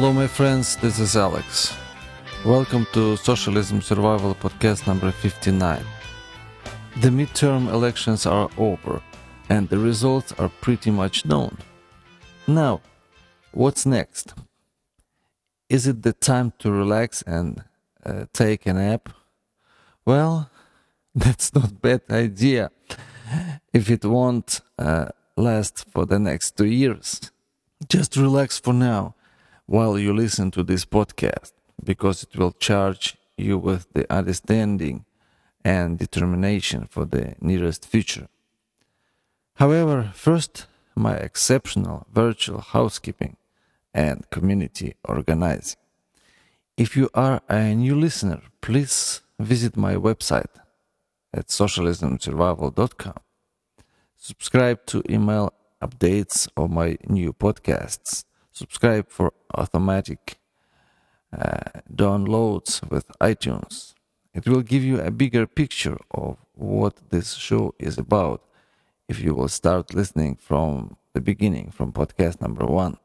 Hello, my friends, this is Alex. Welcome to Socialism Survival Podcast number 59. The midterm elections are over and the results are pretty much known. Now, what's next? Is it the time to relax and uh, take a nap? Well, that's not bad idea if it won't uh, last for the next two years. Just relax for now while you listen to this podcast because it will charge you with the understanding and determination for the nearest future. However, first, my exceptional virtual housekeeping and community organizing. If you are a new listener, please visit my website at socialismsurvival.com. Subscribe to email updates of my new podcasts. Subscribe for automatic uh, downloads with iTunes. It will give you a bigger picture of what this show is about if you will start listening from the beginning, from podcast number one.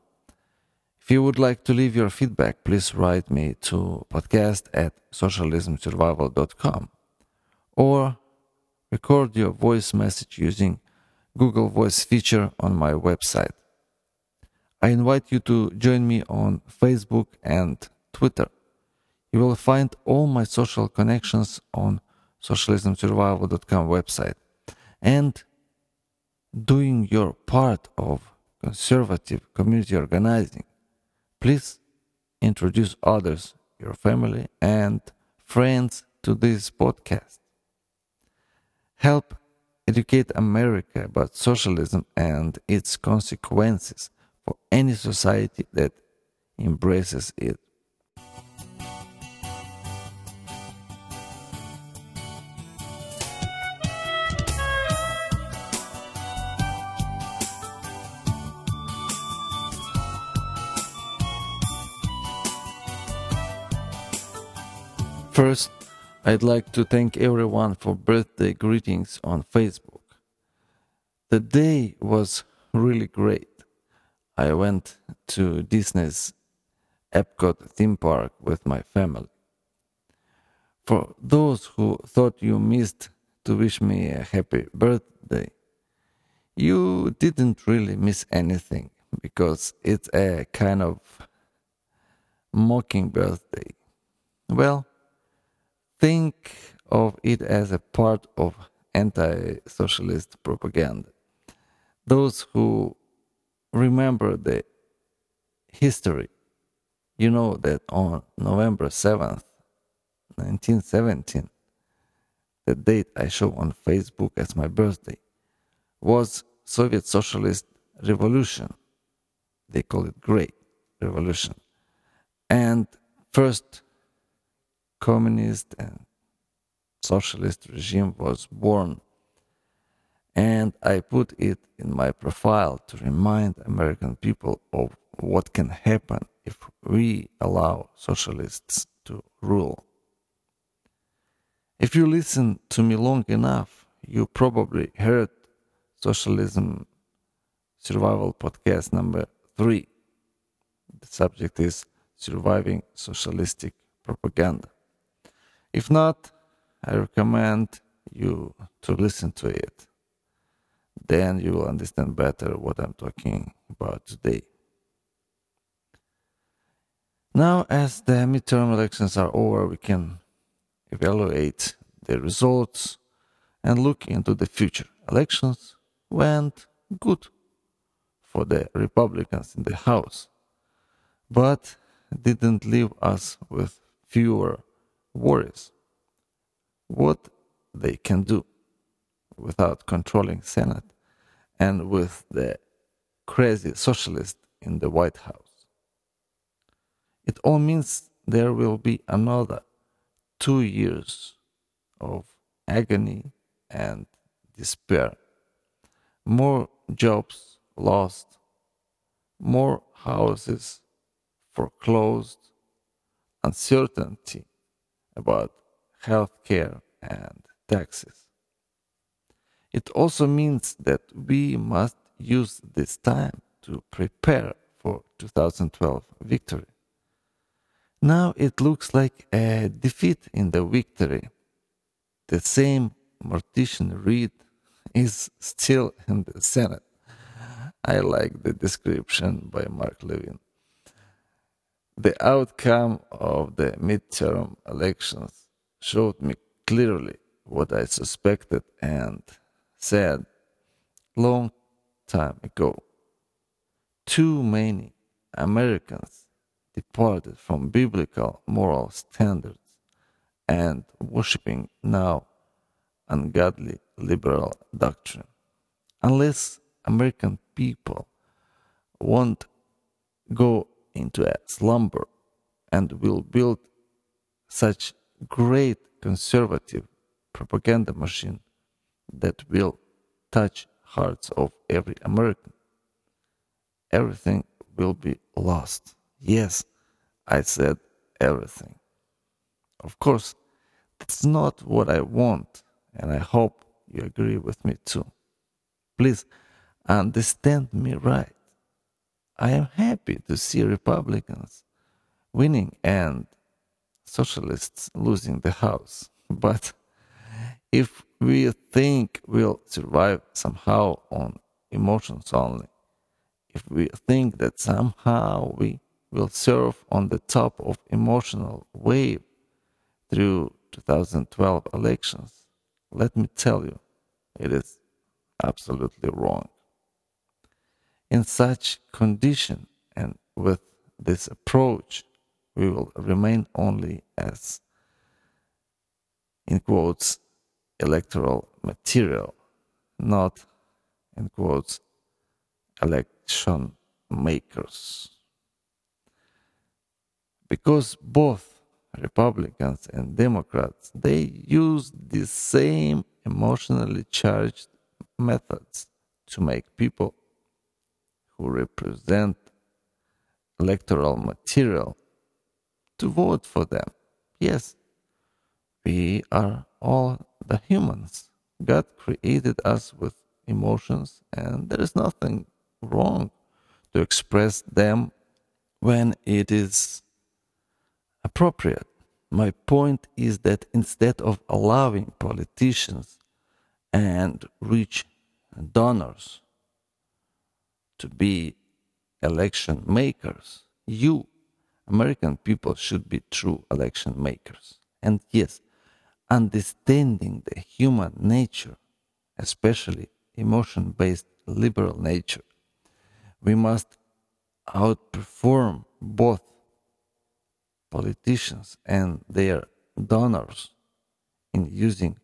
If you would like to leave your feedback, please write me to podcast at socialismsurvival.com or record your voice message using Google Voice feature on my website. I invite you to join me on Facebook and Twitter. You will find all my social connections on socialismsurvival.com website. And doing your part of conservative community organizing, please introduce others, your family and friends to this podcast. Help educate America about socialism and its consequences for any society that embraces it. First, I'd like to thank everyone for birthday greetings on Facebook. The day was really great. I went to Disney's Epcot theme park with my family. For those who thought you missed to wish me a happy birthday, you didn't really miss anything because it's a kind of mocking birthday. Well, think of it as a part of anti socialist propaganda. Those who remember the history, you know that on November 7th, 1917, the date I show on Facebook as my birthday, was Soviet Socialist Revolution. They call it Great Revolution. And first communist and socialist regime was born. And I put it in my profile to remind American people of what can happen if we allow socialists to rule. If you listen to me long enough, you probably heard Socialism Survival Podcast number three. The subject is Surviving Socialistic Propaganda. If not, I recommend you to listen to it. Then you will understand better what I'm talking about today. Now, as the midterm elections are over, we can evaluate the results and look into the future. Elections went good for the Republicans in the House, but didn't leave us with fewer worries what they can do without controlling Senate and with the crazy socialist in the White House. It all means there will be another two years of agony and despair. More jobs lost, more houses foreclosed, uncertainty about health care and taxes. It also means that we must use this time to prepare for 2012 victory. Now it looks like a defeat in the victory. The same Mortician Reid is still in the Senate. I like the description by Mark Levin. The outcome of the midterm elections showed me clearly what I suspected and said long time ago. Too many Americans departed from biblical moral standards and worshipping now ungodly liberal doctrine. Unless American people won't go into a slumber and will build such great conservative propaganda machine that will touch hearts of every American. Everything will be lost. Yes, I said everything. Of course, that's not what I want, and I hope you agree with me too. Please understand me right. I am happy to see Republicans winning and socialists losing the House. But if we think we'll survive somehow on emotions only, if we think that somehow we will surf on the top of emotional wave through 2012 elections, let me tell you, it is absolutely wrong. In such condition and with this approach, we will remain only as, in quotes, electoral material, not, in quotes, election makers. Because both Republicans and Democrats, they use the same emotionally charged methods to make people who represent electoral material to vote for them. Yes, we are all the humans. God created us with emotions, and there is nothing wrong to express them when it is appropriate. My point is that instead of allowing politicians and rich donors to be election makers, you, American people, should be true election makers. And yes, understanding the human nature, especially emotion based liberal nature, we must outperform both politicians and their donors in using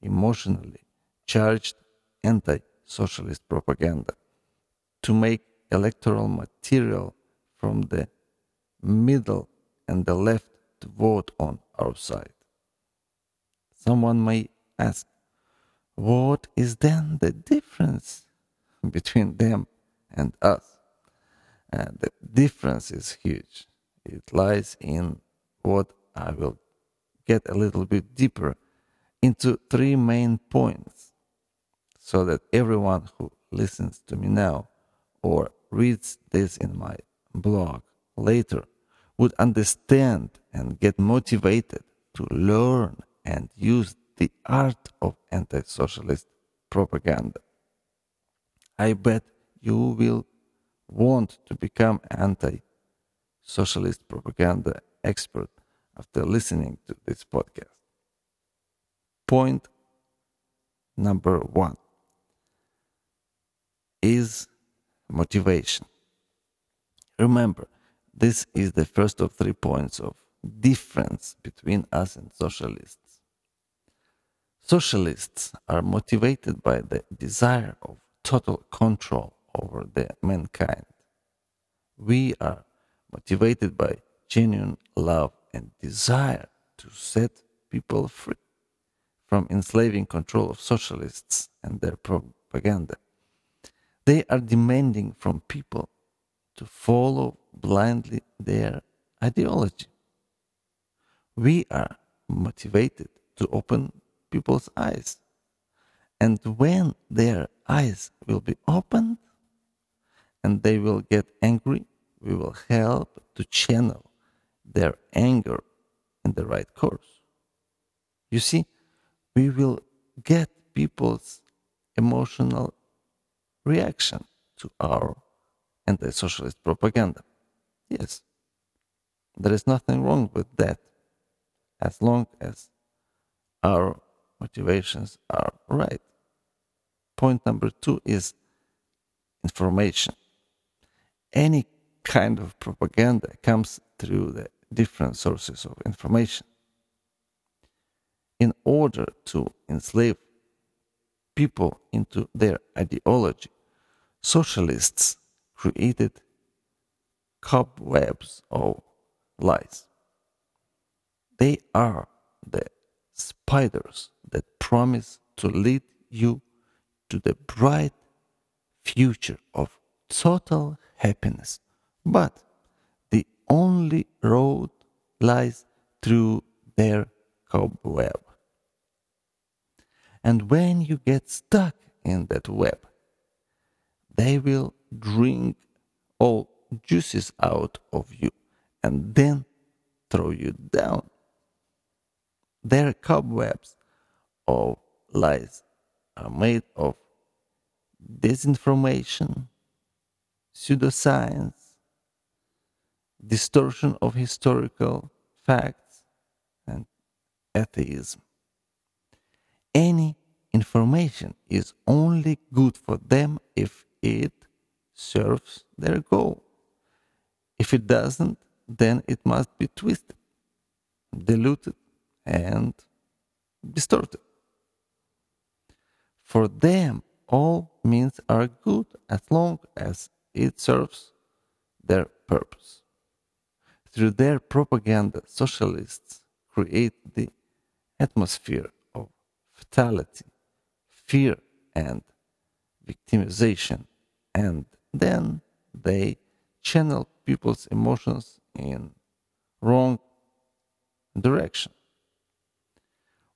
emotionally charged anti socialist propaganda to make electoral material from the middle and the left to vote on our side. Someone may ask, what is then the difference between them and us? And the difference is huge. It lies in what I will get a little bit deeper into three main points so that everyone who listens to me now or reads this in my blog later would understand and get motivated to learn and use the art of anti socialist propaganda. I bet you will want to become anti socialist propaganda expert after listening to this podcast. Point number one is motivation. Remember, this is the first of three points of difference between us and socialists. Socialists are motivated by the desire of total control over the mankind. We are motivated by genuine love and desire to set people free from enslaving control of socialists and their propaganda. They are demanding from people to follow blindly their ideology. We are motivated to open people's eyes. And when their eyes will be opened and they will get angry, we will help to channel their anger in the right course. You see, we will get people's emotional reaction to our anti socialist propaganda. Yes, there is nothing wrong with that as long as our motivations are right. Point number two is information. Any kind of propaganda comes through the different sources of information. In order to enslave people into their ideology, socialists created cobwebs of lies. They are the spiders that promise to lead you to the bright future of total happiness. But the only road lies through their cobweb. And when you get stuck in that web, they will drink all juices out of you and then throw you down. Their cobwebs of lies are made of disinformation, pseudoscience, distortion of historical facts, and atheism. Any information is only good for them if it serves their goal. If it doesn't, then it must be twisted, diluted, and distorted. For them, all means are good as long as it serves their purpose. Through their propaganda, socialists create the atmosphere of fatality, fear, and victimization, and then they channel people's emotions in wrong direction.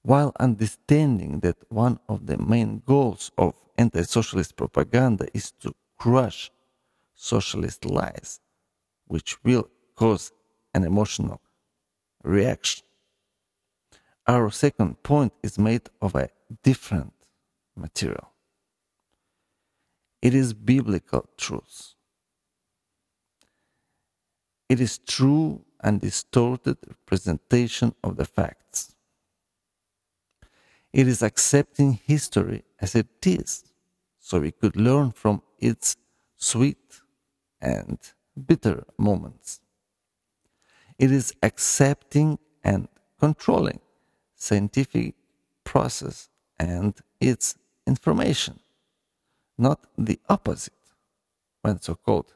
While understanding that one of the main goals of anti socialist propaganda is to crush socialist lies, which will cause an emotional reaction. Our second point is made of a different material. It is biblical truth. It is true and distorted representation of the facts. It is accepting history as it is, so we could learn from its sweet and bitter moments. It is accepting and controlling scientific process and its information, not the opposite, when so called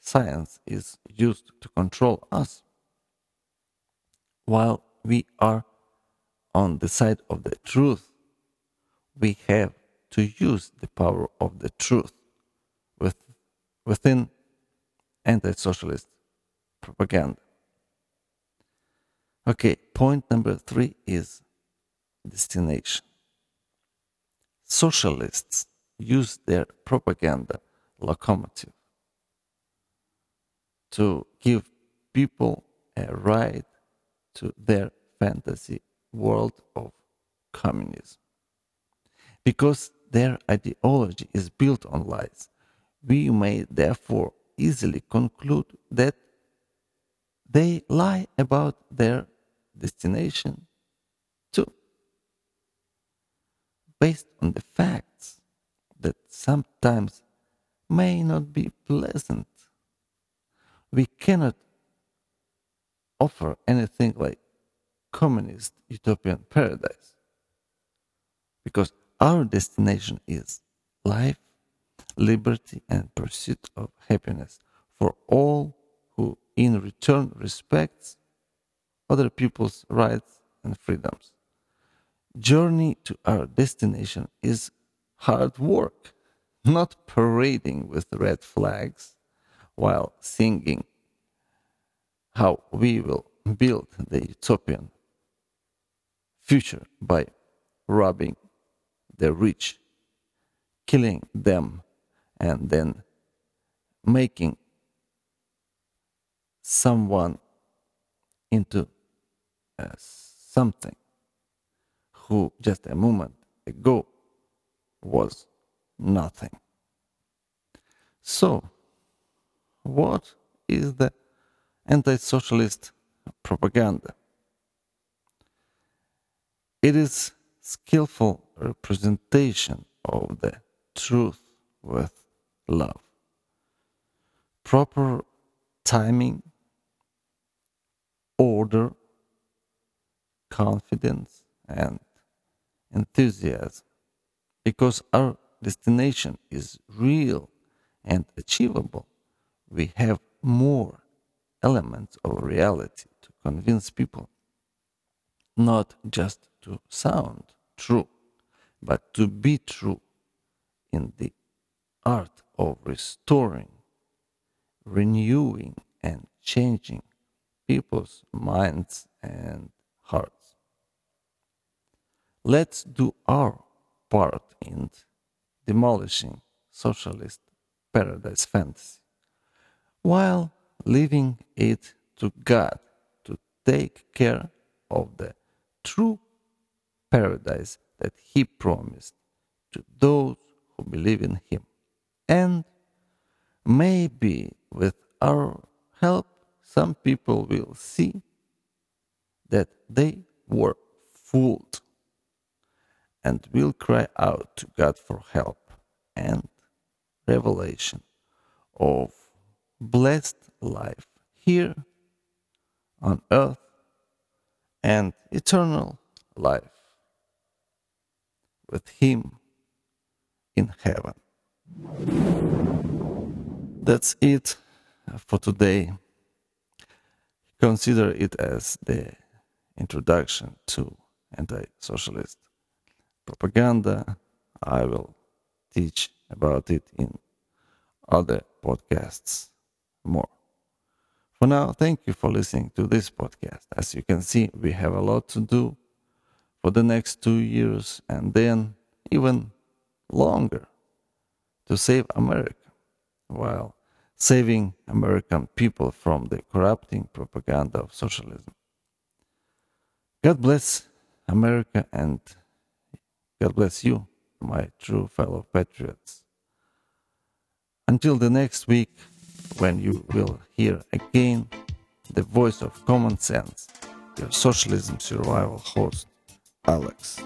science is used to control us. While we are on the side of the truth, we have to use the power of the truth with, within anti socialist propaganda. Okay, point number three is destination. Socialists use their propaganda locomotive to give people a ride to their fantasy world of communism. Because their ideology is built on lies, we may therefore easily conclude that they lie about their destination too. Based on the facts that sometimes may not be pleasant, we cannot offer anything like communist utopian paradise. Because our destination is life, liberty, and pursuit of happiness for all who in return respects other people's rights and freedoms. Journey to our destination is hard work, not parading with red flags while singing how we will build the utopian future by robbing the rich, killing them, and then making someone into uh, something who just a moment ago was nothing. So, what is the anti socialist propaganda? It is skillful representation of the truth with love. Proper timing, order, confidence, and enthusiasm. Because our destination is real and achievable, we have more elements of reality to convince people, not just to sound true, but to be true in the art of restoring, renewing, and changing people's minds and hearts. Let's do our part in demolishing socialist paradise fantasy while leaving it to God to take care of the true paradise that He promised to those who believe in Him. And maybe with our help, some people will see that they were fooled and will cry out to God for help and revelation of blessed life here on earth and eternal life with Him in heaven. That's it for today. Consider it as the introduction to anti socialist propaganda. I will teach about it in other podcasts more. For now, thank you for listening to this podcast. As you can see, we have a lot to do for the next two years and then even longer to save America while saving American people from the corrupting propaganda of socialism. God bless America and God bless you, my true fellow patriots. Until the next week, when you will hear again the voice of common sense, your socialism survival host, Alex.